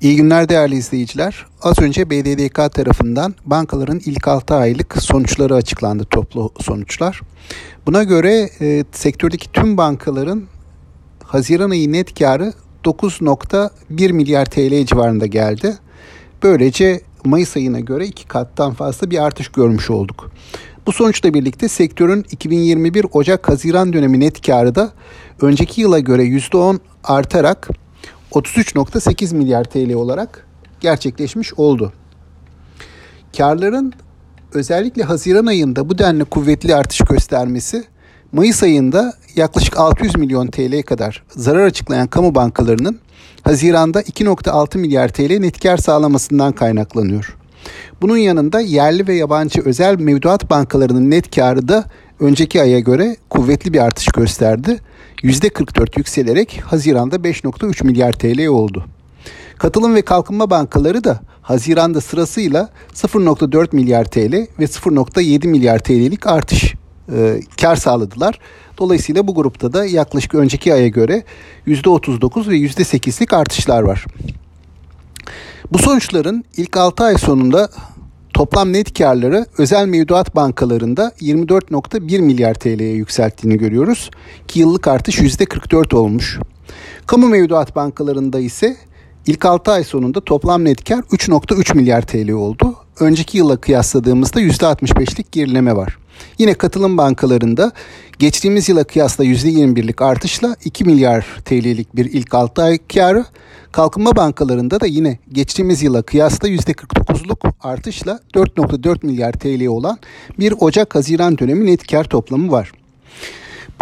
İyi günler değerli izleyiciler. Az önce BDDK tarafından bankaların ilk 6 aylık sonuçları açıklandı toplu sonuçlar. Buna göre e, sektördeki tüm bankaların Haziran ayı net karı 9.1 milyar TL civarında geldi. Böylece Mayıs ayına göre iki kattan fazla bir artış görmüş olduk. Bu sonuçla birlikte sektörün 2021 Ocak-Haziran dönemi net karı da önceki yıla göre %10 artarak 33.8 milyar TL olarak gerçekleşmiş oldu. Karların özellikle Haziran ayında bu denli kuvvetli artış göstermesi Mayıs ayında yaklaşık 600 milyon TL kadar zarar açıklayan kamu bankalarının Haziran'da 2.6 milyar TL net kar sağlamasından kaynaklanıyor. Bunun yanında yerli ve yabancı özel mevduat bankalarının net karı da önceki aya göre kuvvetli bir artış gösterdi. %44 yükselerek Haziran'da 5.3 milyar TL oldu. Katılım ve kalkınma bankaları da Haziran'da sırasıyla 0.4 milyar TL ve 0.7 milyar TL'lik artış e, kar sağladılar. Dolayısıyla bu grupta da yaklaşık önceki aya göre %39 ve %8'lik artışlar var. Bu sonuçların ilk 6 ay sonunda toplam net karları özel mevduat bankalarında 24.1 milyar TL'ye yükselttiğini görüyoruz ki yıllık artış %44 olmuş. Kamu mevduat bankalarında ise ilk 6 ay sonunda toplam net kar 3.3 milyar TL oldu. Önceki yıla kıyasladığımızda %65'lik gerileme var. Yine katılım bankalarında geçtiğimiz yıla kıyasla %21'lik artışla 2 milyar TL'lik bir ilk 6 ay karı, kalkınma bankalarında da yine geçtiğimiz yıla kıyasla %49'luk artışla 4.4 milyar TL olan bir Ocak-Haziran dönemi net kar toplamı var.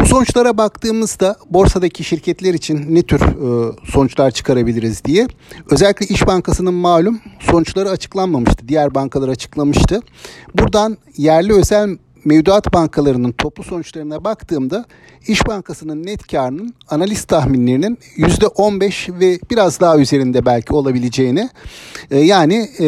Bu sonuçlara baktığımızda borsadaki şirketler için ne tür e, sonuçlar çıkarabiliriz diye. Özellikle İş Bankası'nın malum sonuçları açıklanmamıştı. Diğer bankalar açıklamıştı. Buradan yerli özel mevduat bankalarının toplu sonuçlarına baktığımda İş Bankası'nın net karının analiz tahminlerinin %15 ve biraz daha üzerinde belki olabileceğini e, yani e,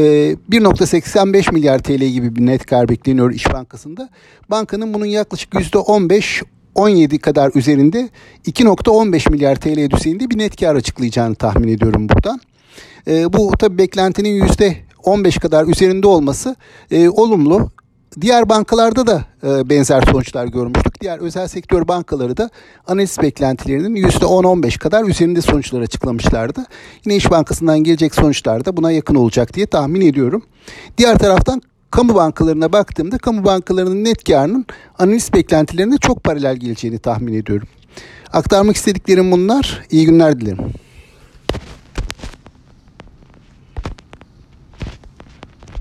1.85 milyar TL gibi bir net kar bekleniyor İş Bankası'nda. Bankanın bunun yaklaşık %15 17 kadar üzerinde 2.15 milyar TL düzeyinde bir net kar açıklayacağını tahmin ediyorum buradan. E, bu tabi beklentinin %15 kadar üzerinde olması e, olumlu. Diğer bankalarda da e, benzer sonuçlar görmüştük. Diğer özel sektör bankaları da analiz beklentilerinin %10-15 kadar üzerinde sonuçlar açıklamışlardı. Yine İş Bankası'ndan gelecek sonuçlar da buna yakın olacak diye tahmin ediyorum. Diğer taraftan kamu bankalarına baktığımda kamu bankalarının net karının analiz beklentilerine çok paralel geleceğini tahmin ediyorum. Aktarmak istediklerim bunlar. İyi günler dilerim.